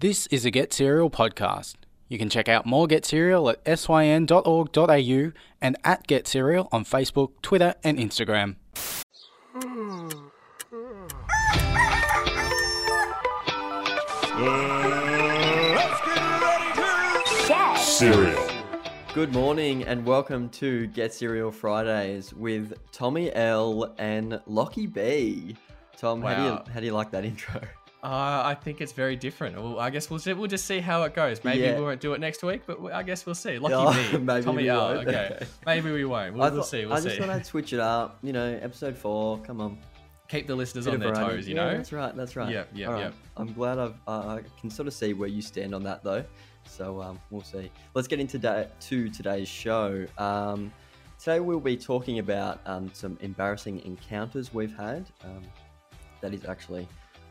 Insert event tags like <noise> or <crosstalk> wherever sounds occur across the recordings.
This is a Get Serial podcast. You can check out more Get Serial at syn.org.au and at Get Serial on Facebook, Twitter, and Instagram. Cereal. Good morning and welcome to Get Serial Fridays with Tommy L and Lockie B. Tom, how do Wow. you how do you like that intro? Uh, I think it's very different. Well, I guess we'll we'll just see how it goes. Maybe Yeah. we won't do it next week, but I guess we'll see. Lucky Oh, <laughs> me, maybe Tommy we L. won't. Okay, <laughs> maybe we won't. We'll, I we'll see. We'll I see. just thought I'd switch it up. You know, episode four. Come on, Keep the listeners Bit on their variety. toes. You Yeah, know. that's right. That's right. Yeah, yeah, right. yeah. I'm glad I've uh, I can sort of see where you stand on that though. So um, we'll see. Let's get into da- to today's show. Um, today we'll be talking about um, some embarrassing encounters we've had. Um, that is actually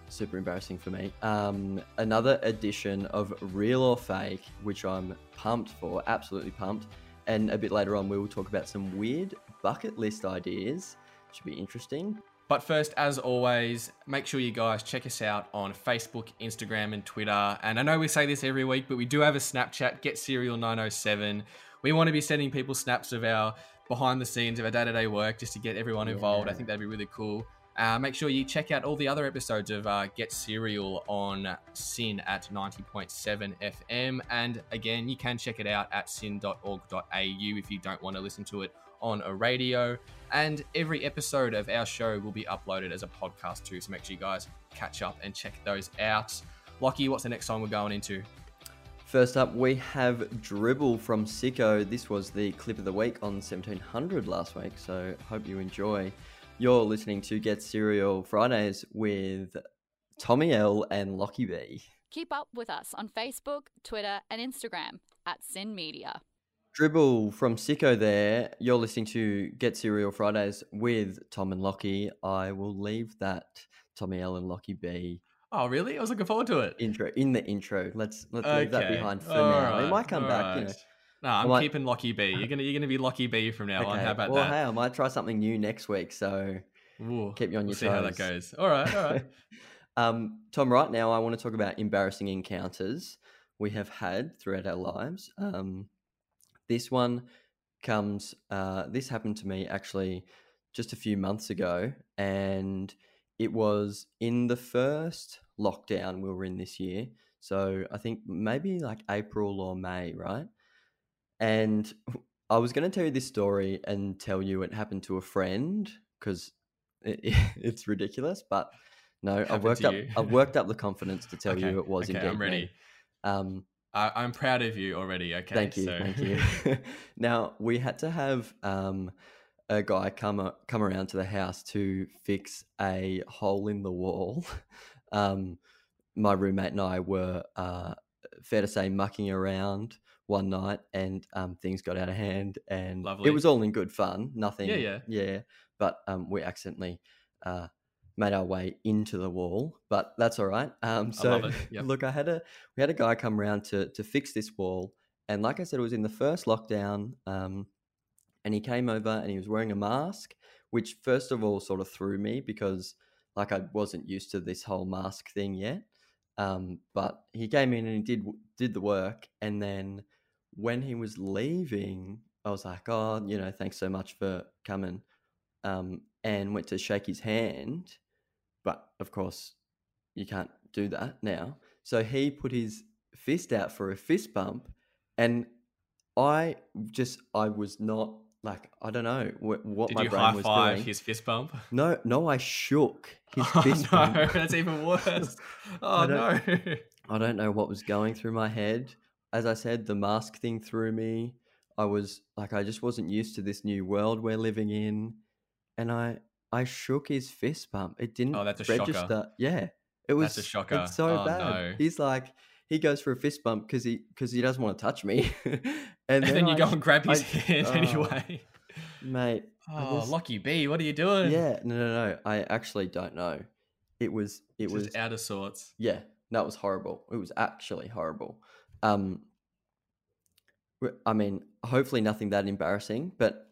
super embarrassing for me. Um, another edition of Real or Fake, which I'm pumped for, absolutely pumped. And a bit later on, we will talk about some weird bucket list ideas. Should be interesting. But first, as always, make sure you guys check us out on Facebook, Instagram, and Twitter. And I know we say this every week, but we do have a Snapchat, Get Serial 907. We want to be sending people snaps of our behind the scenes of our day to day work just to get everyone involved. I think that'd be really cool. Uh, make sure you check out all the other episodes of uh, Get Serial on SYN at 90.7 FM. And again, you can check it out at syn.org.au if you don't want to listen to it on a radio. And every episode of our show will be uploaded as a podcast too. So make sure you guys catch up and check those out. Lockie, what's the next song we're going into? First up, we have Dribble from Sicko. This was the clip of the week on 1700 last week, so hope you enjoy. You're listening to Get Serial Fridays with Tommy L and Lockie B. Keep up with us on Facebook, Twitter, and Instagram at SYN Media. Dribble from Sicko there. You're listening to Get Serial Fridays with Tom and Lockie. I will leave that Tommy L and Lockie B Oh, really? I was looking forward to it. intro in the intro. Let's let's leave that behind for All now. it might come all back, you know. No, I'm might- keeping Lockie B. You're gonna you're gonna be Lockie B from now on. How about well, that? hey, I might try something new next week, so Ooh, keep you on we'll your see how that goes. All right, all right. <laughs> um, Tom, right now I want to talk about embarrassing encounters we have had throughout our lives. Um, this one comes. Uh, this happened to me actually just a few months ago, and it was in the first lockdown we were in this year. So I think maybe like April or May, right? And I was going to tell you this story and tell you it happened to a friend because it, <laughs> it's ridiculous, but no, I've worked up. I've worked up the confidence to tell Okay, you it was okay, indeed. I'm ready. Um, I, I'm proud of you already. Okay, thank you, so- thank you. <laughs> <laughs> now we had to have um, a guy come come around to the house to fix a hole in the wall. um, my roommate and I were, uh, fair to say, mucking around one night, and um, things got out of hand, and Lovely. it was all in good fun. Nothing, Yeah, yeah. yeah. But um, we accidentally uh, made our way into the wall, but that's all right. Um, so love it, <laughs> yep. look, I had a we had a guy come around to to fix this wall, and like I said, it was in the first lockdown. Um, and he came over and he was wearing a mask, which first of all sort of threw me because like I wasn't used to this whole mask thing yet. Um, but he came in and he did did the work, and then when he was leaving, I was like, oh, you know, thanks so much for coming, um, and went to shake his hand, but of course, you can't do that now. So he put his fist out for a fist bump, and I just I was not like I don't know what, what Did my you brain high was five doing. his fist bump? No, no, I shook his <laughs> oh, fist no, bump. that's even worse. <laughs> Oh I no. I don't know what was going through my head. As I said, the mask thing threw me. I was like, I just wasn't used to this new world we're living in, and I I shook his fist bump. It didn't Oh, that's a shocker. register. Yeah, it was. That's a shocker. It's so Oh, bad. no. He's like, he goes for a fist bump because he because he doesn't want to touch me, <laughs> and, And then you I go and grab his <laughs> I- hand oh, anyway. mate. Oh, just- Lockie B, what are you doing? Yeah, no, no, no. I actually don't know. It was. It Just was. out of sorts. Yeah, that was horrible. It was actually horrible. Um, I mean, hopefully nothing that embarrassing, but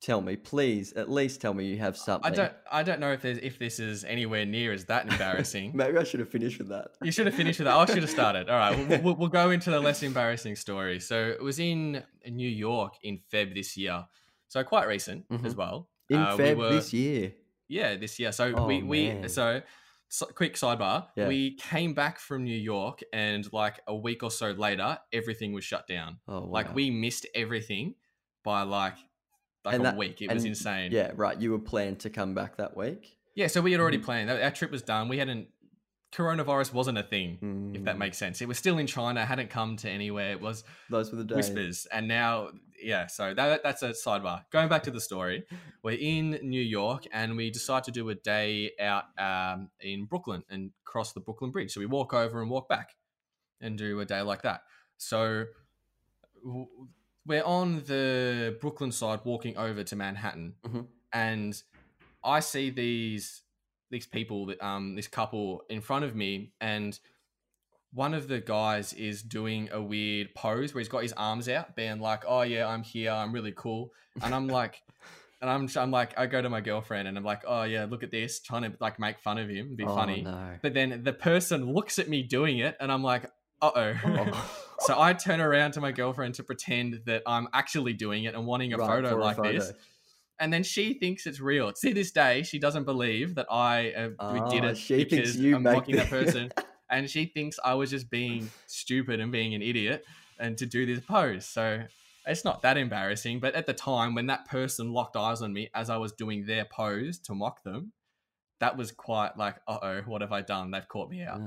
tell me, please, at least tell me you have something. I don't. I don't know if there's if this is anywhere near as that <laughs> embarrassing. Maybe I should have finished with that. You should have finished with that. I should have started. All right, we'll, we'll, we'll go into the less <laughs> embarrassing story. So it was in New York in Feb this year, so quite recent as well. In Uh, we Feb were- this year. Yeah, this year. So Oh, we we man. so, so quick sidebar. Yeah. We came back from New York, and like a week or so later, everything was shut down. Oh, wow. Like we missed everything by like like And a that- week. It was insane. Yeah, right. You were planned to come back that week. Yeah, so we had already Mhm. planned. Our trip was done. We hadn't. Coronavirus wasn't a thing, if that Mm, makes sense. It was still in China. Hadn't come to anywhere. It was Those were the days. whispers, and now, yeah. So that that's a sidebar. Going back to the story, we're in New York, and we decide to do a day out um, in Brooklyn and cross the Brooklyn Bridge. So we walk over and walk back, and do a day like that. So we're on the Brooklyn side, walking over to Manhattan, Mhm. and I see these these people, that, um, this couple in front of me, and one of the guys is doing a weird pose where he's got his arms out, being like, "Oh yeah, I'm here, I'm really cool," and I'm like. <laughs> And I'm, I'm like, I go to my girlfriend and I'm like, oh yeah, look at this, trying to like make fun of him, be oh, funny. No. But then the person looks at me doing it, and I'm like, uh oh. <laughs> <laughs> So I turn around to my girlfriend to pretend that I'm actually doing it and wanting a Right, photo for a like this. And then she thinks it's real. To this day, she doesn't believe that I uh, we did it she thinks because you I'm mocking that person. and she thinks I was just being stupid and being an idiot and to do this pose. So it's not that embarrassing. But at the time, when that person locked eyes on me as I was doing their pose to mock them, that was quite like, uh oh, what have I done? They've caught me out.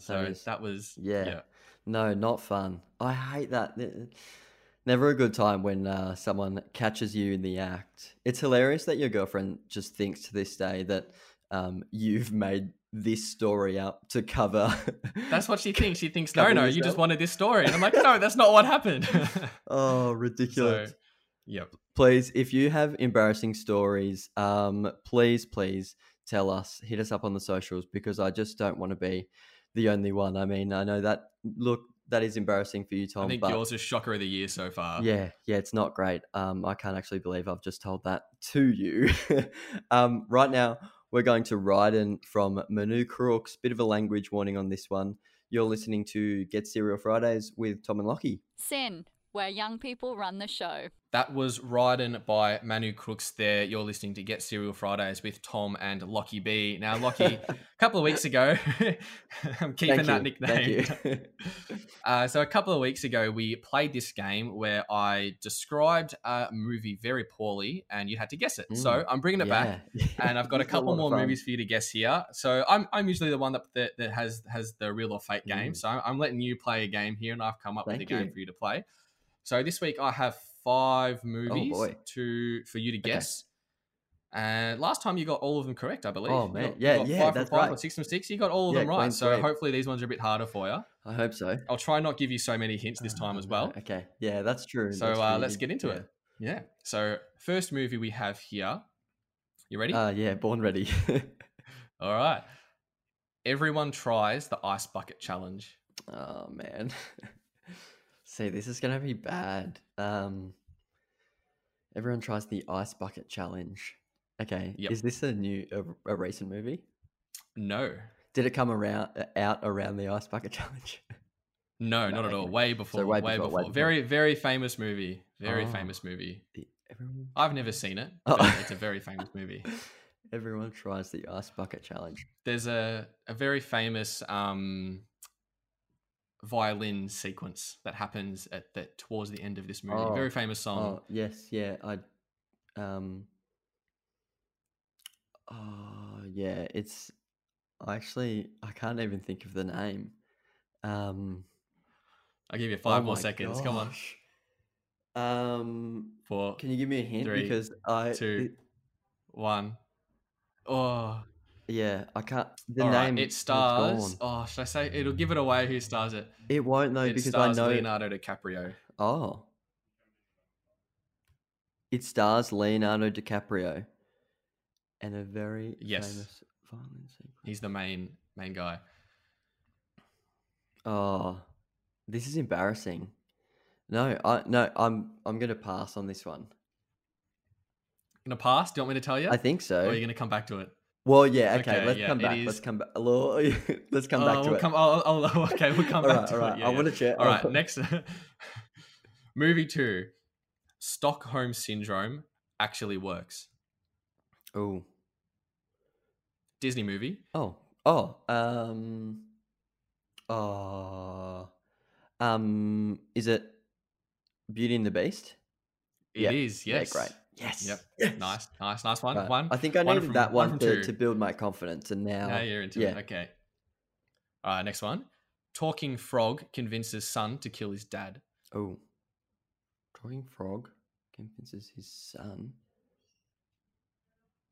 So that is- that was, yeah. yeah. No, not fun. I hate that. Never a good time when uh, someone catches you in the act. It's hilarious that your girlfriend just thinks to this day that um, you've made this story up to cover. <laughs> That's what she <laughs> thinks. She thinks, no, no, you just wanted this story. And I'm like, no, that's not what happened. <laughs> oh, so, ridiculous. yep. please, if you have embarrassing stories, um, please, please tell us. Hit us up on the socials because I just don't want to be the only one. I mean, I know that look that is embarrassing for you, Tom. I think but yours is shocker of the year so far. yeah, yeah, it's not great. Um, I can't actually believe I've just told that to you. <laughs> um, right now, we're going to Riding from Manu Crooks. Bit of a language warning on this one. You're listening to Get Serial Fridays with Tom and Lockie. SYN, where young people run the show. That was Riding by Manu Crooks there. You're listening to Get Serial Fridays with Tom and Lockie B. Now, Lockie, <laughs> a couple of weeks ago, <laughs> I'm keeping Thank that you, nickname. Thank you. <laughs> Uh, so a couple of weeks ago, we played this game where I described a movie very poorly, and you had to guess it. So Mm, I'm bringing it back, and I've got a couple lot of more movies for you to guess here. So I'm, I'm usually the one that, that, that has has the real or fake game. Mm. So I'm, I'm letting you play a game here, and I've come up with a game you. for you to play. So this week I have five movies Oh, to for you to guess. And last time you got all of them correct, I believe. Oh, man. got- Yeah, yeah, five from that's five or six from six. You got all of Yeah, them right. So sweep. hopefully these ones are a bit harder for you. I hope so. I'll try not give you so many hints this time Oh, as well. Okay. Yeah, that's true. So that's uh, let's get into yeah. it. Yeah. So first movie we have here. You ready? Uh, yeah, born ready. <laughs> All right. Everyone tries the ice bucket challenge. oh man. <laughs> See, this is gonna be bad. Um, everyone tries the ice bucket challenge. Okay, Yep. is this a new a, a recent movie? No. Did it come around uh, out around the ice bucket <laughs> challenge? No, No, not at all. Way before. way way, before, before. Very, very famous movie. Very Oh. famous movie. Everyone, I've never seen it. Oh. It's a very famous movie. <laughs> everyone tries the ice bucket challenge. There's a, a very famous um, violin sequence that happens at that towards the end of this movie. Oh. Very famous song. Oh yes, yeah. I, um. Oh yeah, it's. I actually I can't even think of the name. Um. I'll give you oh five more my seconds. Come on. Um. Four, Can you give me a hint Three, because I two, it- one. Oh, yeah I can't the all right. name It stars. Oh, should I say? It'll give it away. Who stars it? It won't though it because I stars know. Leonardo DiCaprio. Oh. It stars Leonardo DiCaprio, and a very Yes. famous violin sequence. He's the main main guy. Oh, this is embarrassing. No, I no, I'm I'm gonna pass on this one. Gonna pass? Do you want me to tell you? I think so. Or are you gonna come back to it? Well, yeah. Okay, Okay, let's yeah, come back. is- Let's come back. <laughs> Let's come Oh, back to we'll it. Come, oh, oh, oh, okay, we'll come back right, to all right. it. Yeah, I yeah. want to check. All right, <laughs> next <laughs> movie two, Stockholm Syndrome actually works. Oh, Disney movie. oh, oh. Um, oh, um. Is it Beauty and the Beast? It Yeah. is. Yeah, Yes. great. Yes. Yep. Yes. Nice, nice, nice one. Right. One. I think I one needed from- that one one, to, to build my confidence, and now, Now you're into yeah. it. Okay. All right, next one. Talking frog convinces son to kill his dad. Oh, talking frog convinces his son.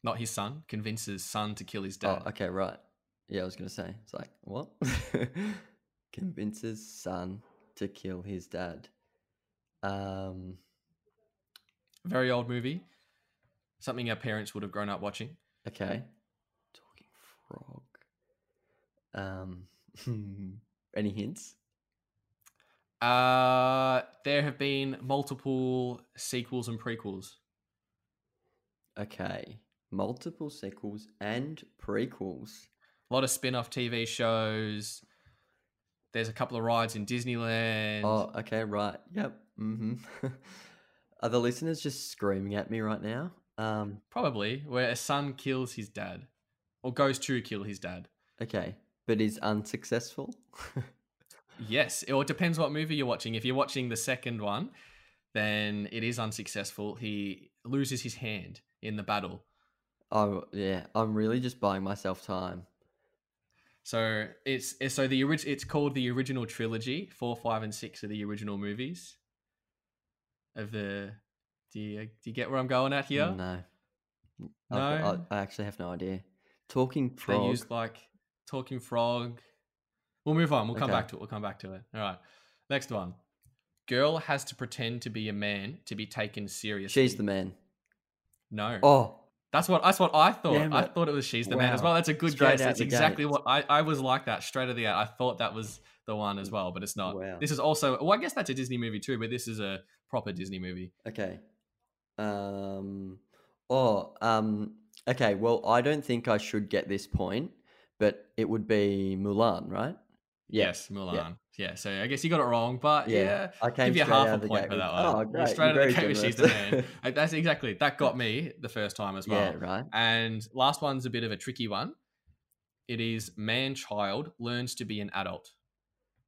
Not his son. Convinces son to kill his dad. Oh, okay, right. Yeah, I was gonna say. It's like what? <laughs> convinces son to kill his dad. Um. Very old movie. Something our parents would have grown up watching. Okay. Talking frog. Um. <laughs> any hints? Uh, there have been multiple sequels and prequels. Okay. Multiple sequels and prequels. A lot of spin-off TV shows. There's a couple of rides in Disneyland. Oh, okay, right. Yep. Mm-hmm. <laughs> Are the listeners just screaming at me right now? Um. Probably where a son kills his dad, or goes to kill his dad. Okay, but is unsuccessful. <laughs> Yes, it all depends what movie you're watching. If you're watching the second one, then it is unsuccessful. He loses his hand in the battle. oh yeah, I'm really just buying myself time. So it's, it's so the orig- it's called the original trilogy. Four, five, and six are the original movies of the. Do you do you get where I'm going at here? No. No? I, I actually have no idea. Talking frog. They used like talking frog. We'll move on. We'll come Okay. back to it. We'll come back to it. All right. Next one. Girl has to pretend to be a man to be taken seriously. She's the man. no. Oh, That's what that's what I thought. I thought it was she's the man as well. That's a good Straight guess. That's exactly gates. what I, I was like that straight out of the gate. I thought that was the one as well, but it's not. Wow. This is also well, I guess that's a Disney movie too, but this is a proper Disney movie. okay. Um. Oh. Um. Okay. Well, I don't think I should get this point, but it would be Mulan, right? Yes, Mulan. Yeah. so I guess you got it wrong, but Yeah, yeah, I came give you half a point for that <laughs> one. Oh, You're great, Straight out you're of the gate with she's the man. <laughs> That's exactly that got me the first time as well. Yeah. Right. And last one's a bit of a tricky one. It is man child learns to be an adult.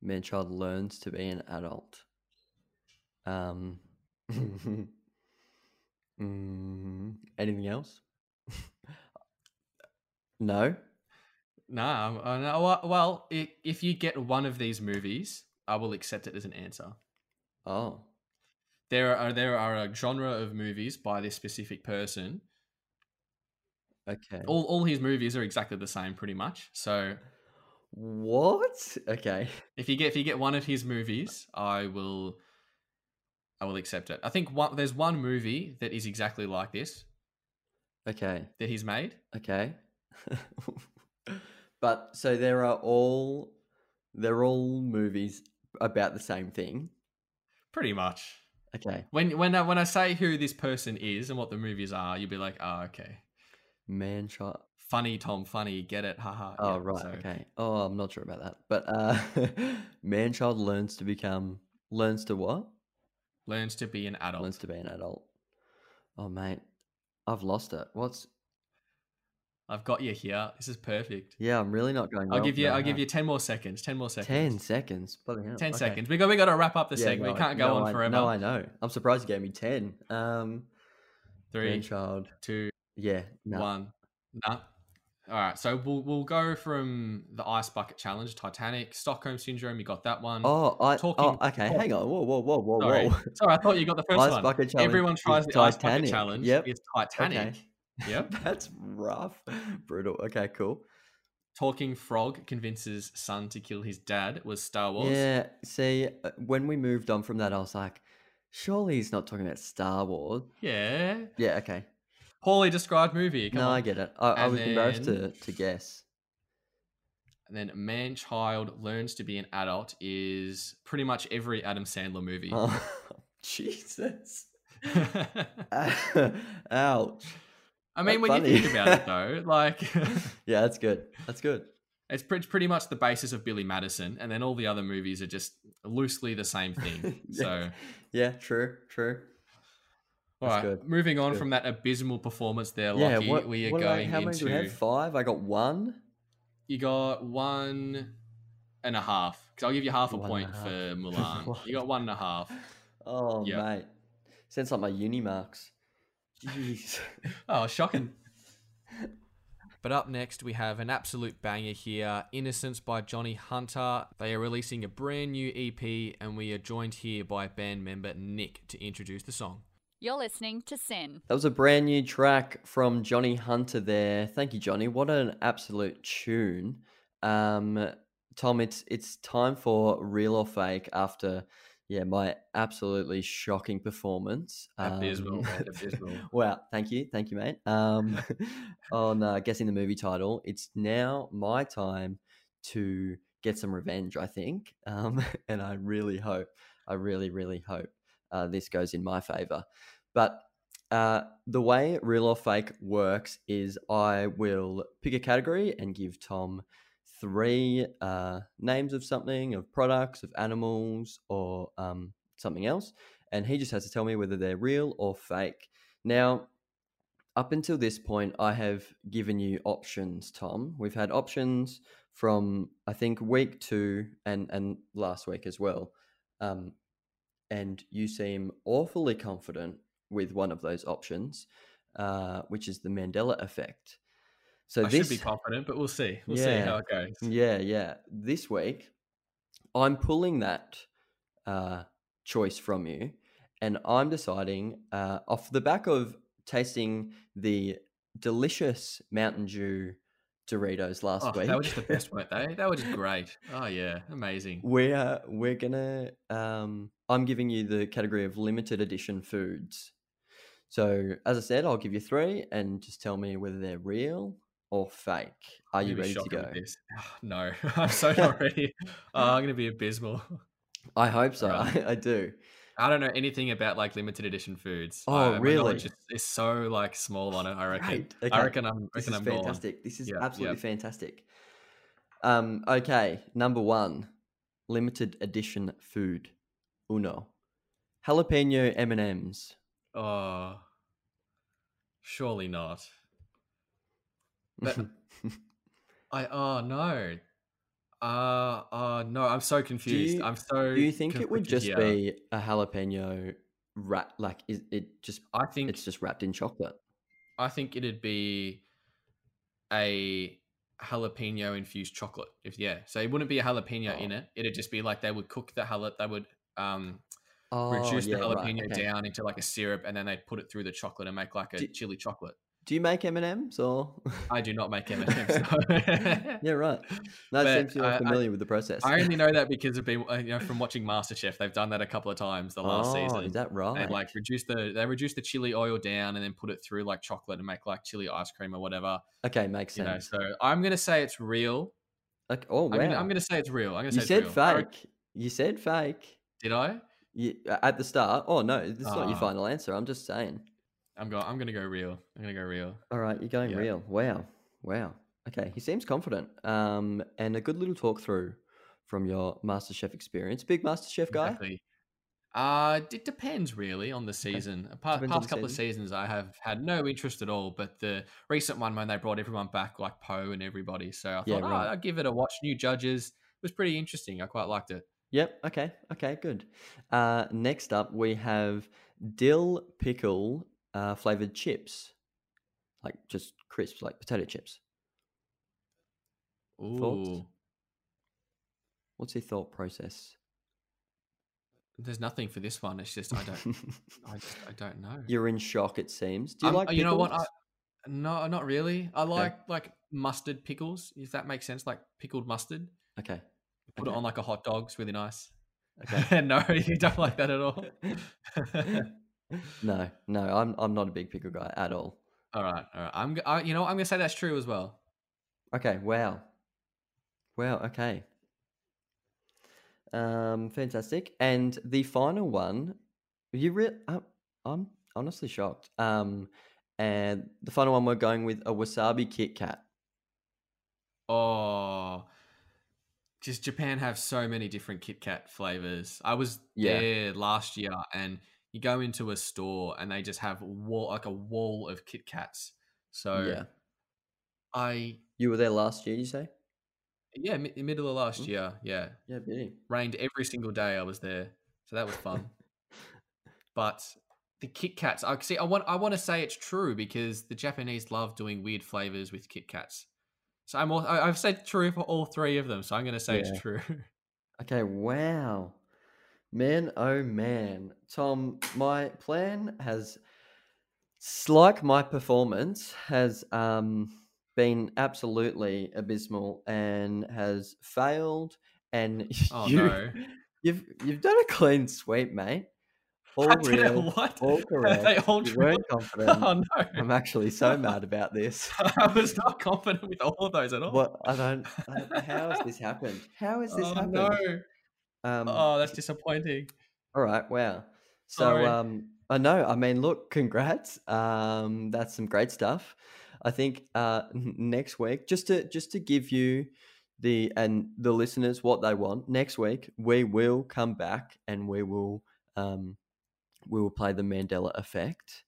Man child learns to be an adult. Um. <laughs> mm, anything else? <laughs> no. Nah, uh, no, well- well, i if you get one of these movies, I will accept it as an answer. Oh. There are there are a genre of movies by this specific person. Okay. All all his movies are exactly the same, pretty much. So What? Okay. <laughs> if you get if you get one of his movies, I will I will accept it. I think one, there's one movie that is exactly like this Okay. that he's made. Okay. <laughs> but so there are all they're all movies about the same thing. Pretty much. Okay. When when I, when I say who this person is and what the movies are, you'll be like, oh, okay, Man child. funny Tom, funny, get it, haha. Oh Yeah, right, so- okay. Oh, I'm not sure about that. But uh <laughs> man child learns to become learns to what? Learns to be an adult. Learns to be an adult. Oh mate. I've lost it. What's I've got you here. This is perfect. yeah, I'm really not going I'll well give you. I'll give you ten more seconds. Ten more seconds. ten seconds. Bloody hell. 10 okay. seconds. We got. We got to wrap up the Yeah, segment. no, we can't go no, on I- forever. No, I know. I'm surprised you gave me ten. Um Three, grandchild. two, Yeah. No. one. Nah. All right. So we'll we'll go from the ice bucket challenge, Titanic, Stockholm syndrome. You got that one. Oh, I Talking- oh, okay. Hang on. Whoa, whoa, whoa, whoa, Sorry. whoa. Sorry, I thought you got the first Ice one. bucket challenge Everyone tries the ice bucket challenge. Yep. It's Titanic. Okay. Yep. <laughs> That's rough. Brutal. Okay, cool. Talking frog convinces son to kill his dad was Star Wars. Yeah. See, uh, when we moved on from that, I was like, surely he's not talking about Star Wars. Yeah. Yeah. Okay. Poorly described movie. Come no, on. I get it. I, I was embarrassed to to guess. And then man child learns to be an adult is pretty much every Adam Sandler movie. Oh, <laughs> Jesus. <laughs> <laughs> Ouch. I mean, That's when funny. you think about it, though, like Yeah, that's good. That's good. it's pretty, pretty much the basis of Billy Madison, and then all the other movies are just loosely the same thing. Yeah. So, Yeah, true, true. All right, good. moving on from that abysmal performance there, Yeah, what, we are what do I- going how many do we into. have? Five? I got one. You got one and a half. Because I'll give you half a One point a for half. <laughs> Mulan. You got one and a half. Oh, Yeah. mate. Sounds like my uni marks. Jeez. <laughs> Oh, shocking. <laughs> But up next, we have an absolute banger here Innocence by Johnny Hunter. They are releasing a brand new EP, and we are joined here by band member Nick to introduce the song. You're listening to SYN. That was a brand new track from Johnny Hunter there. Thank you, Johnny. What an absolute tune. Um, Tom, it's it's time for real or fake after yeah, my absolutely shocking performance. Abysmal, Um, mate, abysmal. <laughs> wow, thank you, thank you, mate. Um, <laughs> on uh, guessing the movie title, it's now my time to get some revenge. I think, um, <laughs> and I really hope, I really, really hope uh, this goes in my favor. But uh, the way real or fake works is I will pick a category and give Tom three uh, names of something, of products, of animals, or um, something else, and he just has to tell me whether they're real or fake. Now, up until this point, I have given you options, Tom. We've had options from I think week two and and last week as well, um, and you seem awfully confident with one of those options, uh, which is the Mandela effect. So I this should be confident, but we'll see. We'll see Yeah. how it goes. yeah, yeah. This week, I'm pulling that uh, choice from you, and I'm deciding uh, off the back of tasting the delicious Mountain Dew Doritos last Oh, week. they were just the best, weren't they? Were just great. Oh, yeah. Amazing. We're we're gonna. Um, I'm giving you the category of limited edition foods. So as I said, I'll give you three, and just tell me whether they're real or fake. Are you ready to go? <sighs> No, <laughs> I'm so not <laughs> ready. <laughs> Oh, I'm going to be abysmal. I hope so. Right. I, I do. I don't know anything about like limited edition foods. Oh, my really? is, is so like small on it. I reckon. Great. I reckon I'm. This Reckon is I'm gone. fantastic. This is Yep, absolutely yep. fantastic. Um, okay, number one, limited edition food. Uno, jalapeno M and M's. Oh, surely not. But- <laughs> I oh no. Uh uh no, I'm so confused. you- I'm so Do you think it would just here. be a jalapeno wrap? Like, is it just? I think It's just wrapped in chocolate. I think it'd be a jalapeno infused chocolate. If yeah, so it wouldn't be a jalapeno in Oh. it. It'd just be like they would cook the jalap. They would um Oh, reduce yeah, the right, jalapeno okay. down into like a syrup, and then they'd put it through the chocolate and make like a Do- chili chocolate. Do you make M and M's or? I do not make <laughs> M&Ms. yeah, right. That But seems you're I- I- familiar with the process. I only know that because of being, uh, you know, from watching MasterChef. They've done that a couple of times the last oh, season. is that right? They like reduce the they reduce the chili oil down and then put it through like chocolate and make like chili ice cream or whatever. okay, makes You know, sense. so I'm gonna say it's real. Like, Oh wow. I'm, gonna, I'm gonna say it's real. I'm gonna you say said real. Fake. You said fake. Did I? You, at the start. Oh no, this is not your Ah. final answer. I'm just saying. I'm going. I'm gonna go real. I'm gonna go real. All right, you're going Yeah. real. Wow, wow. Okay, he seems confident. Um, and a good little talk through from your MasterChef experience. Big MasterChef guy. Exactly. Uh, it depends really on the season. Depends past couple of seasons, I have had no interest at all. But the recent one, when they brought everyone back, like Poh and everybody, so I thought, Yeah, oh. I'd give it a watch. New judges it was pretty interesting. I quite liked it. Yep. Okay. Okay. Good. Uh, next up, we have dill pickle uh, flavored chips, like just crisps, like potato chips. Ooh, Thoughts? What's your thought process? there's nothing for this one. It's just I don't, <laughs> I, just, I don't know. You're in shock. It seems. Do you I'm- like? Um, you know what? I, no, not really. I like like mustard pickles. If that makes sense, like pickled mustard. Okay. Put it on like a hot dog. It's really nice. Okay. <laughs> no, you don't like that at all. no, no, I'm I'm not a big pickle guy at all. all right, all right. I'm, I, you know. I'm gonna say that's true as well. Okay, wow. Wow, okay. Um fantastic. And the final one, you re- uh, I'm honestly shocked. Um, and the final one we're going with a wasabi Kit Kat. Oh, just Japan have so many different Kit Kat flavors. I was Yeah. there last year, and you go into a store and they just have wall like a wall of Kit Kats. So yeah, I you were there last year. You say? yeah, mi- middle of last Mm. year, yeah, Yeah, rained every single day I was there, so that was fun. <laughs> but the Kit Kats, I see. I want I want to say it's true because the Japanese love doing weird flavors with Kit Kats. So I'm all, I- I've said true for all three of them, so I'm going to say Yeah. it's true. <laughs> Okay, wow. Man, oh man. Tom, my plan has, like my performance, has um, been absolutely abysmal and has failed. And <laughs> Oh, you, no. you've you've done a clean sweep, mate. All I real, what? all correct. <laughs> They all you true. weren't confident. <laughs> Oh no! I'm actually so <laughs> mad about this. I was not confident with all of those at all. What I don't. I- How has this happened? How has this oh, happened? No. Um, Oh, that's disappointing. All right, wow. So Sorry. um I know, I mean, look, congrats. Um that's some great stuff. I think uh next week just to just to give you the and the listeners what they want, next week we will come back and we will um we will play the Mandela effect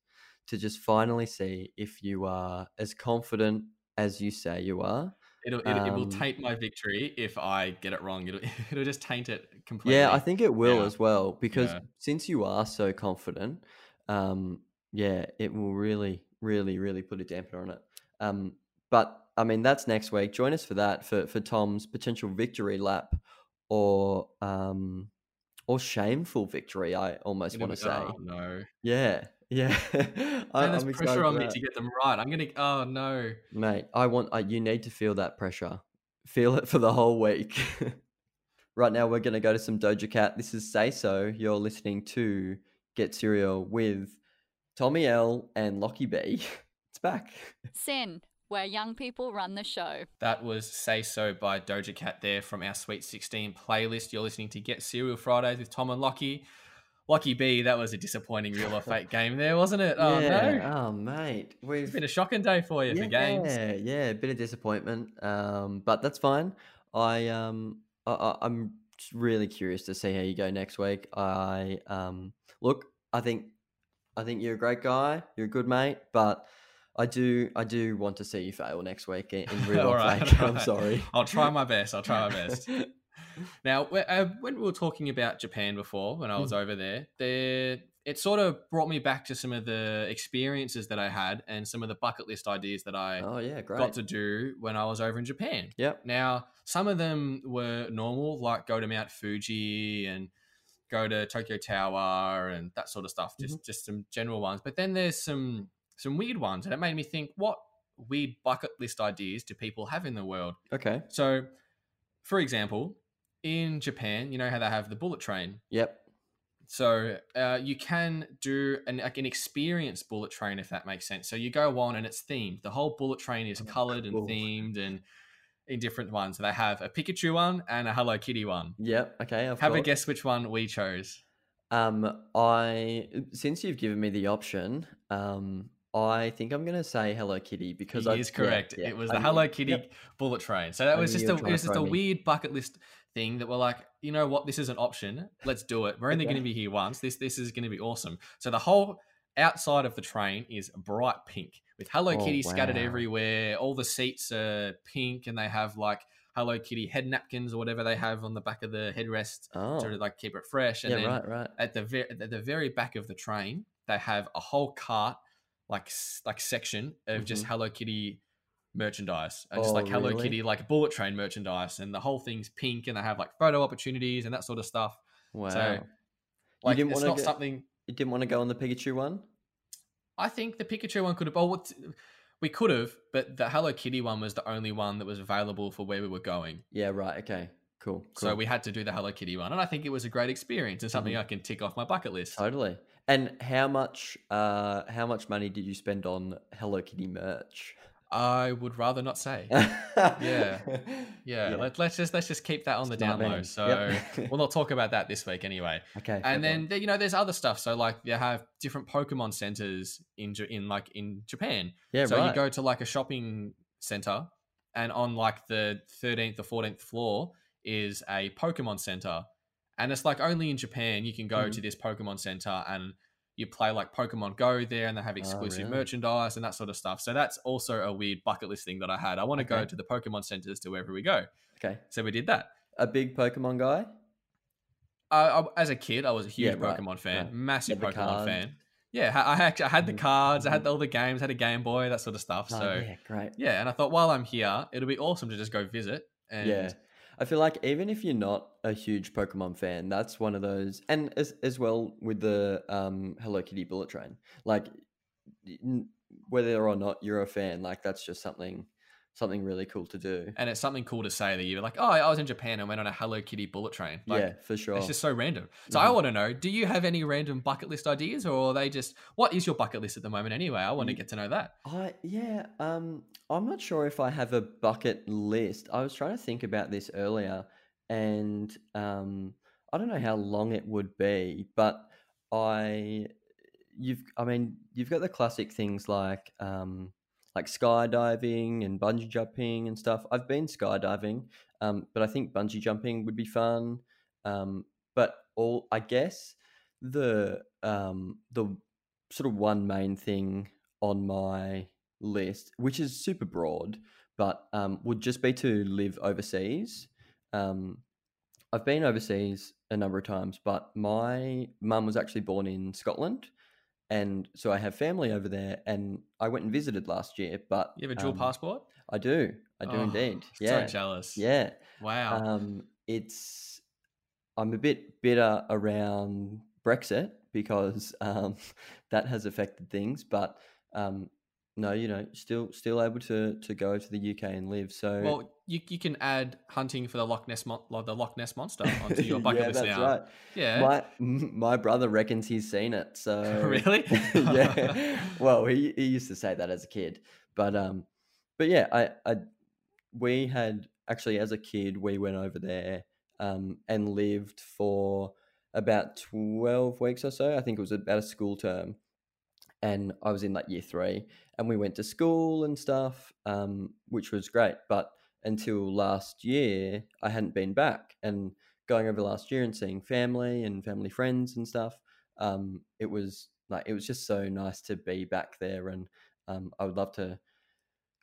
to just finally see if you are as confident as you say you are. It'll, it, it will Um, taint my victory if I get it wrong. It'll, <laughs> it'll just taint it completely. Yeah, I think it will Yeah. as well because Yeah. since you are so confident, um, yeah, it will really, really, really put a damper on it. Um, but I mean, that's next week. Join us for that for for Tom's potential victory lap, or um, or shameful victory. I almost want to say, Oh no! yeah, yeah. <laughs> I, And there's I'm pressure on me to get them right. I'm gonna. Oh no! Mate, I want uh, you need to feel that pressure. Feel it for the whole week. <laughs> right now, we're going to go to some Doja Cat. This is Say So. You're listening to Get Serial with Tommy L and Lockie B. <laughs> It's back. SYN, where young people run the show. That was "Say So" by Doja Cat there from our Sweet 16 playlist. You're listening to Get Serial Fridays with Tom and Lockie. Lockie B, that was a disappointing real or fake game there, wasn't it? Oh yeah. no! Oh, mate. We've It's been a shocking day for you for games. Yeah, yeah, a bit of disappointment. Um, but that's fine. I um, I, I- I'm really curious to see how you go next week. I um, look, I think, I think you're a great guy. You're a good mate, but I do, I do want to see you fail next week in, in <laughs> real life. right, <laughs> I'm right. sorry. <laughs> I'll try my best. I'll try my best. Now, uh, when we were talking about Japan before, when I was over there, there it sort of brought me back to some of the experiences that I had and some of the bucket list ideas that I oh yeah, great. got to do when I was over in Japan. Yep. Now, some of them were normal, like go to Mount Fuji and go to Tokyo Tower and that sort of stuff. Just just some general ones. But then there's some some weird ones, and it made me think, what weird bucket list ideas do people have in the world? Okay. So, for example, in Japan, you know how they have the bullet train. Yep. So uh, you can do an like an experience bullet train if that makes sense. So you go on and it's themed. The whole bullet train is coloured and themed and in different ones. They have a Pikachu one and a Hello Kitty one. Yep. Okay. I've Have a guess which one we chose. Um, I since you've given me the option, um, I think I'm gonna say Hello Kitty because He I is correct. yeah, It was I the knew- Hello Kitty yep. bullet train. So that I was just a it was just a me. weird bucket list thing that we're like, you know what, this is an option. Let's do it. We're only going to be here once. This this is going to be awesome. So the whole outside of the train is bright pink with Hello Oh, Kitty scattered everywhere. All the seats are pink and they have like Hello Kitty head napkins or whatever they have on the back of the headrest Oh, to like keep it fresh. And yeah, then right, right. at the very at the very back of the train, they have a whole cart like like section of just Mhm. Hello Kitty merchandise and just Oh, like Hello really? Kitty like bullet train merchandise and the whole thing's pink and they have like photo opportunities and that sort of stuff. Wow. Like didn't it's not get- something you didn't want to go on the Pikachu one? I think the Pikachu one could have. Oh, what, we could have, but the Hello Kitty one was the only one that was available for where we were going. Yeah, right. Okay, cool. cool. So we had to do the Hello Kitty one, and I think it was a great experience and something Mhm. I can tick off my bucket list. totally. And how much? Uh, how much money did you spend on Hello Kitty merch? I would rather not say. Yeah. <laughs> Yeah, Let, let's just let's just keep that on the Smart down low. So Yep. <laughs> we'll not talk about that this week anyway. Okay. and then there- you know there's other stuff. So like you have different Pokemon centers in in like in Japan. yeah, so right. you go to like a shopping center, and on like the 13th or 14th floor is a Pokemon center, and it's like only in Japan you can go Mhm. to this Pokemon center and you play like Pokemon Go there, and they have Oh, exclusive really? merchandise and that sort of stuff. So that's also a weird bucket list thing that I had. I want to go to the Pokemon centers to wherever we go. okay. So we did that. A big Pokemon guy. Uh, I, as a kid, I was a huge Yeah, right, Pokemon fan, right. massive Pokemon card. fan. Yeah, I, actually I had the Mhm, cards, I had mhm. all the games, had a Game Boy, that sort of stuff. Oh, So yeah, great. yeah, and I thought while I'm here, it'll be awesome to just go visit. And Yeah. I feel like even if you're not a huge Pokemon fan, that's one of those, and as as well with the um, Hello Kitty Bullet Train, like whether or not you're a fan, like that's just something something really cool to do. and it's something cool to say that you're like, oh, I was in Japan and went on a Hello Kitty bullet train. Like, yeah, for sure. It's just so random. So I Mhm. want to know: Do you have any random bucket list ideas, or are they just what is your bucket list at the moment? Anyway, I want to get to know that. I yeah, um, I'm not sure if I have a bucket list. I was trying to think about this earlier, and um, I don't know how long it would be, but I, you've, I mean, you've got the classic things like um, like skydiving and bungee jumping and stuff. I've been skydiving, um, but I think bungee jumping would be fun. Um, but all I guess the um the sort of one main thing on my list, which is super broad, but um, would just be to live overseas. Um, I've been overseas a number of times, but my mum was actually born in Scotland, and so I have family over there. And I went and visited last year. But You have a dual um, passport? I do, I do Oh, indeed. <laughs> Yeah, So jealous. yeah. Wow. Um, it's I'm a bit bitter around Brexit because um, <laughs> that has affected things, but um, no, you know, still still able to to go to the UK and live. So well, you, you can add hunting for the Loch Ness mon- the Loch Ness monster onto your <laughs> bucket yeah, list that's now. right. Yeah. My my brother reckons he's seen it. So <laughs> Really? <laughs> yeah. Well, he he used to say that as a kid, but um, but yeah, I I we had actually as a kid we went over there um and lived for about twelve weeks or so. I think it was about a school term, and I was in like year three, and we went to school and stuff, um, which was great. But until last year, I hadn't been back, and going over last year and seeing family and family friends and stuff, um, it was like it was just so nice to be back there, and um, I would love to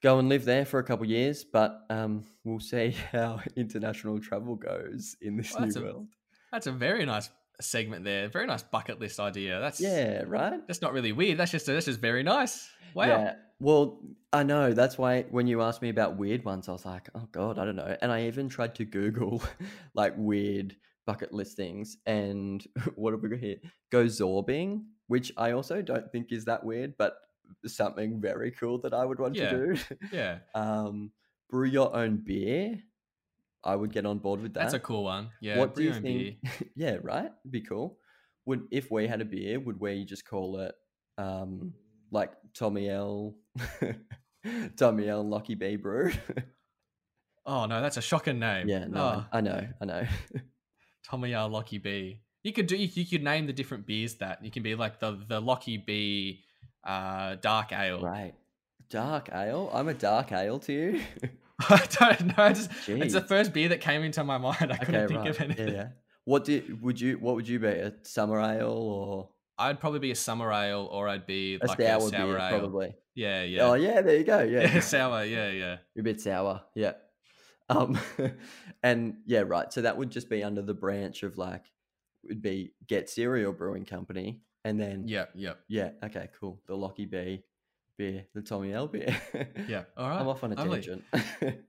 go and live there for a couple of years, but um, we'll see <laughs> how international travel goes in this Well, new that's a- world. That's a very nice segment there. Very nice bucket list idea. That's Yeah, right. That's not really weird. That's just that's just very nice. Wow. Yeah. Well, I know. That's why when you asked me about weird ones, I was like, oh God, I don't know. And I even tried to Google <laughs> like weird bucket list things. And <laughs> what have we got here? Go zorbing, which I also don't think is that weird, but something very cool that I would want Yeah. to do. Yeah. <laughs> um, brew your own beer. I would get on board with that. That's a cool one. Yeah. what do you think? <laughs> yeah, right. Be cool. Would if we had a beer, would we just call it um like Tommy L, <laughs> Tommy L Lockie B Brew? <laughs> Oh no, that's a shocking name. yeah, no, Oh, I know, I know. Tommy R. Lockie B. You could do. You, you could name the different beers that you can be like the the Lockie B, uh, dark ale. right, dark ale. I'm a dark ale to you. <laughs> I don't know. It's, it's the first beer that came into my mind. I couldn't think of Yeah, anything. yeah. What do would you? What would you be? A summer ale or I'd probably be a summer ale, or I'd be a like sour, a sour beer? ale. Probably. Yeah, yeah. Oh yeah, there you go. Yeah, <laughs> yeah, sour. Yeah, yeah. You're a bit sour, yeah. Um, <laughs> and yeah, right. So that would just be under the branch of like, would be Get Serial Brewing Company, and then yeah, yeah, yeah, okay, cool. The Lockie B beer, the Tommy L beer. yeah. <laughs> All right. I'm off on a lovely. tangent.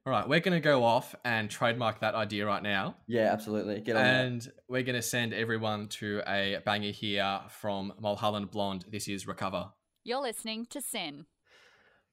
All right, we're going to go off and trademark that idea right now. yeah, absolutely. Get on that. And we're going to send everyone to a banger here from Mulholland Blonde. This is Recover. You're listening to SYN.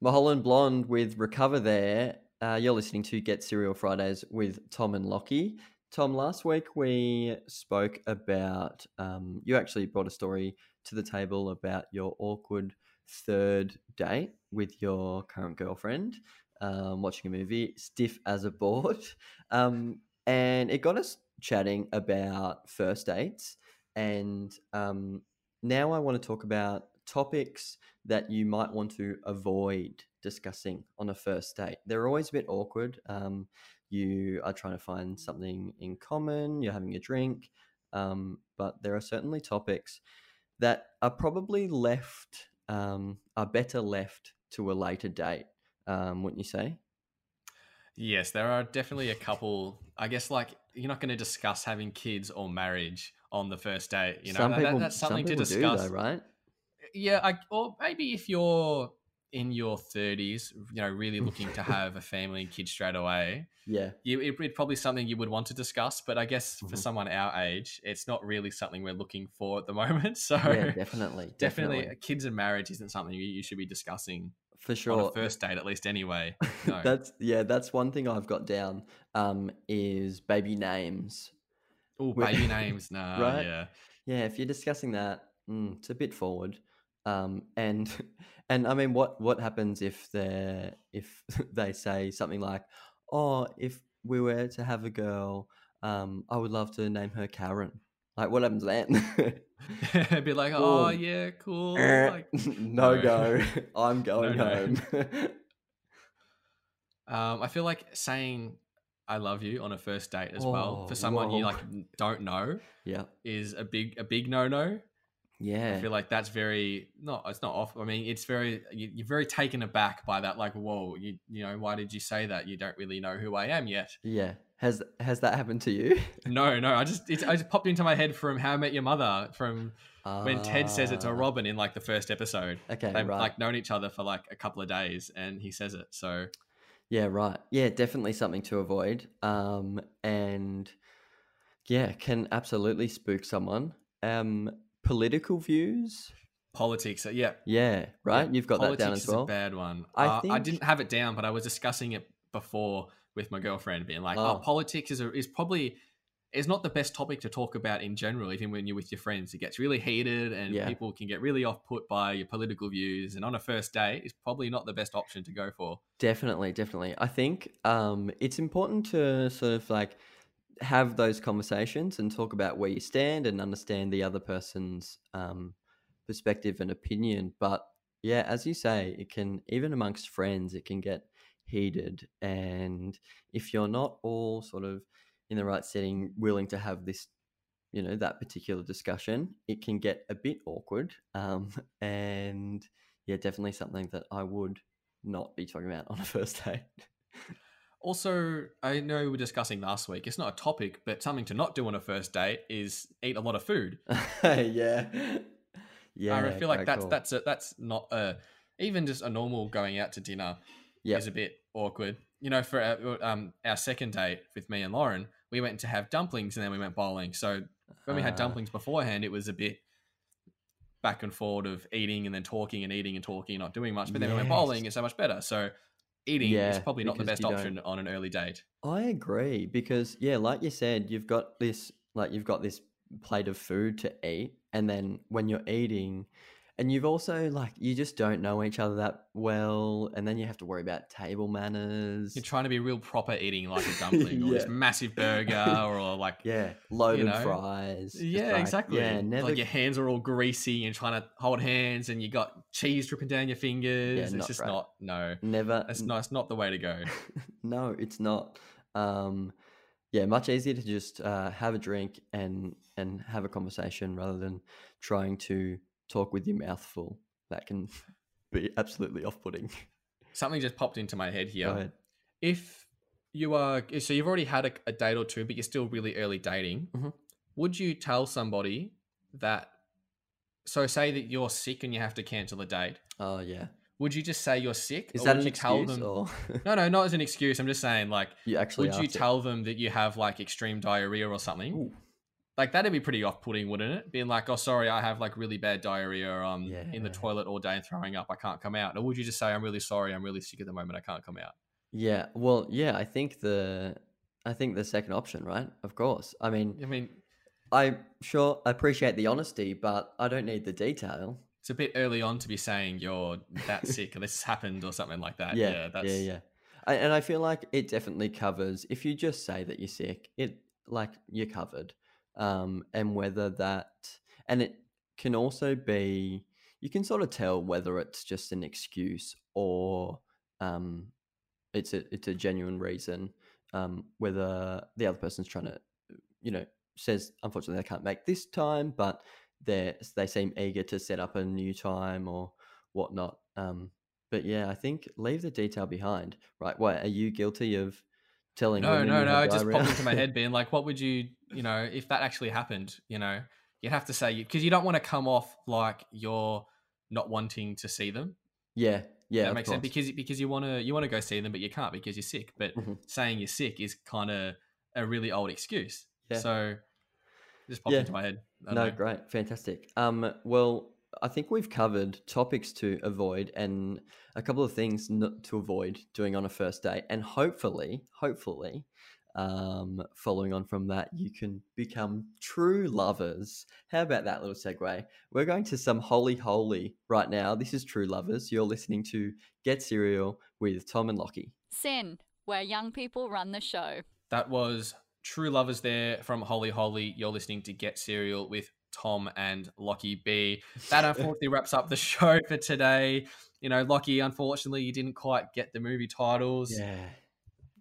Mulholland Blonde with Recover there. Uh, you're listening to Get Serial Fridays with Tom and Lockie. Tom, last week we spoke about, um, you actually brought a story to the table about your awkward third date with your current girlfriend, um, watching a movie, stiff as a board. <laughs> Um, and it got us chatting about first dates. And um, now I want to talk about topics that you might want to avoid discussing on a first date. They're always a bit awkward. Um, you are trying to find something in common, you're having a drink, um, but there are certainly topics that are probably left, um, are better left to a later date, um, wouldn't you say? Yes, there are definitely a couple. I guess like you're not going to discuss having kids or marriage on the first date. You know, some That- that's something some to discuss. do, though, right? Yeah, I, or maybe if you're in your 30s, you know, really looking to <laughs> have a family and kids straight away, Yeah, you, it, it's probably something you would want to discuss. But I guess for Mhm. someone our age, it's not really something we're looking for at the <laughs> moment. So yeah, definitely, <laughs> definitely, definitely, kids and marriage isn't something you, you should be discussing for on sure. a first date, at least anyway. No. that's yeah, that's one thing I've got down. Um, is baby names. Oh, baby names, nah, Right? yeah. Yeah, if you're discussing that, mm, it's a bit forward. Um, and <laughs> and I mean, what what happens if they if <laughs> they say something like, "Oh, if we were to have a girl, um, I would love to name her Karen." Like, what happens then? <laughs> be like, oh Boom. yeah, cool. Like, no no. go. I'm going no. home. um, I feel like saying "I love you" on a first date as well Oh, for someone you like don't know yeah, is a big a big no no. Yeah, I feel like that's very not. It's not off. I mean, it's very you, you're very taken aback by that. Like, whoa, you you know, why did you say that? You don't really know who I am yet. yeah. Has has that happened to you? <laughs> No, no. I just it, I just popped into my head from How I Met Your Mother from when Ted says it to Ah, Robin in like the first episode. Okay, They've right. like known each other for like a couple of days, and he says it. So Yeah, right. Yeah, definitely something to avoid. Um, and yeah, can absolutely spook someone. Um, political views. politics. uh, Yeah, Yeah, right. Yeah, You've got that down politics as well. Is a bad one. I I, I didn't have it down, but I was discussing it before with my girlfriend, being like, "Oh, Oh. politics is a, is probably is not the best topic to talk about in general, even when you're with your friends. It gets really heated, and Yeah. people can get really off put by your political views. And on a first date, it's probably not the best option to go for. Definitely, definitely. I think um, it's important to sort of like have those conversations and talk about where you stand and understand the other person's um, perspective and opinion. But yeah, as you say, it can even amongst friends, it can get heated. And if you're not all sort of in the right setting, willing to have this, you know, that particular discussion, it can get a bit awkward. Um, <laughs> and yeah, definitely something that I would not be talking about on a <laughs> first date. Also, I know we were discussing last week. It's not a topic, but something to not do on a first date is eat a lot of food. yeah. <laughs> Yeah. I feel like that's cool. that's a, that's not a even just a normal going out to dinner Yep. is a bit awkward. You know, for our, um, our second date with me and Lauren, we went to have dumplings and then we went bowling. So when we had Ah. dumplings beforehand, it was a bit back and forward of eating and then talking and eating and talking, not doing much. But then we went bowling, Yes. it's so much better. So eating is probably not the best option on an early date. I agree because yeah, like you said, you've got this like you've got this plate of food to eat, and then when you're eating, and you've also like you just don't know each other that well, and then you have to worry about table manners. You're trying to be real proper eating like a <laughs> dumpling or this massive burger <laughs> or like yeah, loaded know? fries. Yeah, like- exactly. Yeah, never. Like your hands are all greasy and trying to hold hands, and you got cheese dripping down your fingers. yeah, it's not just great. not no. never. it's not. It's not the way to go. <laughs> no, it's not. Um, yeah, much easier to just uh, have a drink and and have a conversation rather than trying to talk with your mouth full. That can <laughs> be absolutely off-putting. <laughs> Something just popped into my head here. If you are so you've already had a, a date or two, but you're still really early dating. Mhm. Would you tell somebody that? So say that you're sick and you have to cancel the date. Oh yeah. Would you just say you're sick? Is or that would an you tell excuse them? or <laughs> No, no, not as an excuse. I'm just saying, like, you actually would you it? tell them that you have like extreme diarrhea or something? Ooh. Like that'd be pretty off-putting, wouldn't it? Being like, "Oh, sorry, I have like really bad diarrhea. Um, in the toilet all day and throwing up. I can't come out." Or would you just say, "I'm really sorry. I'm really sick at the moment. I can't come out." Yeah. Well, yeah. I think the I think the second option, right? Of course. I mean, I mean, I sure I appreciate the honesty, but I don't need the detail. it's a bit early on to be saying you're that sick or this has happened or something like that. yeah, Yeah, that's yeah, yeah. I, and I feel like it definitely covers if you just say that you're sick, it like you're covered. Um, and whether that and it can also be you can sort of tell whether it's just an excuse or um, it's a it's a genuine reason. Um, whether the other person's trying to, you know, says unfortunately I can't make this time, but they they seem eager to set up a new time or whatnot. Um, but yeah, I think leave the detail behind. Right? What are you guilty of telling? No, no, no. It just popped into my head being like, what would you, you know, if that actually happened, you know, you'd have to say, because you don't want to come off like you're not wanting to see them. yeah, yeah, that makes sense because because you want to you want to go see them, but you can't because you're sick. But Mhm. saying you're sick is kind of a really old excuse. Yeah. So just popped Yeah. into my head. No, know. great, fantastic. Um, well, I think we've covered topics to avoid and a couple of things not to avoid doing on a first date, and hopefully, hopefully, um, following on from that, you can become true lovers. How about that little segue? We're going to some holy holy right now. This is True Lovers. You're listening to Get Serial with Tom and Lockie. SYN, where young people run the show. That was True Lovers there from Holy Holy. You're listening to Get Serial with Tom and Lockie B. That unfortunately wraps up the <laughs> show for today. You know, Lockie, unfortunately, you didn't quite get the movie titles. Yeah,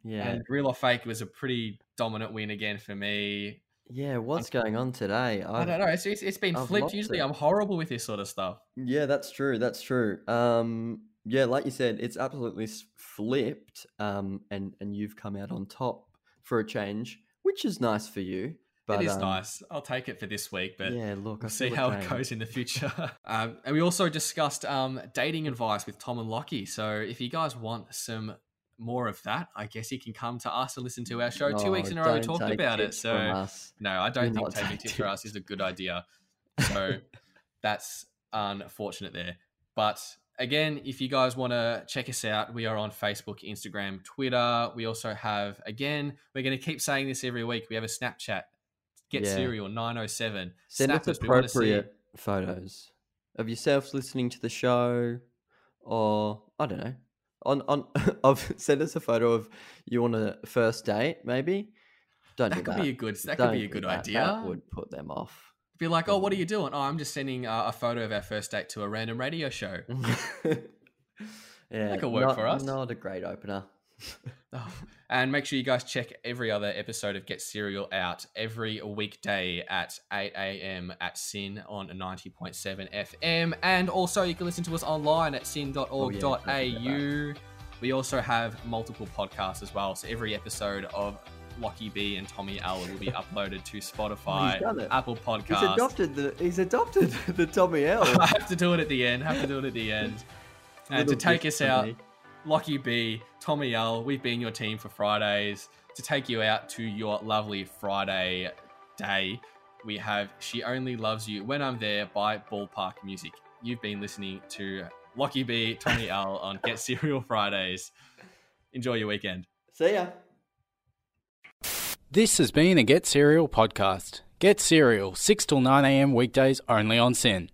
yeah, And Real or Fake was a pretty dominant win again for me. yeah. What's going on today? I don't know. It's, it's, it's been I've flipped. Usually it. I'm horrible with this sort of stuff. Yeah, that's true. That's true. Um, yeah, like you said, it's absolutely flipped. Um, and and you've come out on top for a change, which is nice for you. But it is um, nice. I'll take it for this week, but yeah, look, we'll see how it goes in the future. <laughs> um, and we also discussed um, dating advice with Tom and Lockie. So if you guys want some more of that, I guess you can come to us and listen to our show. Two weeks Oh, in a row, we talked about it. So no, I don't Do think taking tips for us is a good idea. <laughs> So that's unfortunate there. But again, if you guys want to check us out, we are on Facebook, Instagram, Twitter. We also have, again, we're going to keep saying this every week. We have a Snapchat, Get Yeah. Serial 907. Send Snap us we wanna see- appropriate photos of yourselves listening to the show, or I don't know, on on <laughs> of send us a photo of you on a first date, maybe. Don't That do could that. be a good. That Don't could be a good that. idea. That would put them off. Be like, oh, what are you doing? Oh, I'm just sending uh, a photo of our first date to a random radio show. <laughs> yeah, that could work not, for us. Not a great opener. <laughs> Oh, and make sure you guys check every other episode of Get Serial out every weekday at 8 a.m. at SYN on 90.7 FM. And also, you can listen to us online at syn.org.au. Oh, we also have multiple podcasts as well. So every episode of Lockie B and Tommy L will be uploaded to oh, Spotify, done it. Apple He's adopted the. He's adopted <laughs> the Tommy L. <laughs> I have to do it at the end. Have to do it at the end. And to take us out, me. Lockie B, Tommy L, we've been your team for Fridays. To take you out to your lovely Friday day, we have She Only Loves You When I'm There by Ball Park Music. You've been listening to Lockie B, Tommy <laughs> L on Get Serial Fridays. Enjoy your weekend. See ya. This has been a Get Serial podcast. Get Serial, 6 till 9 a.m. weekdays only on SYN.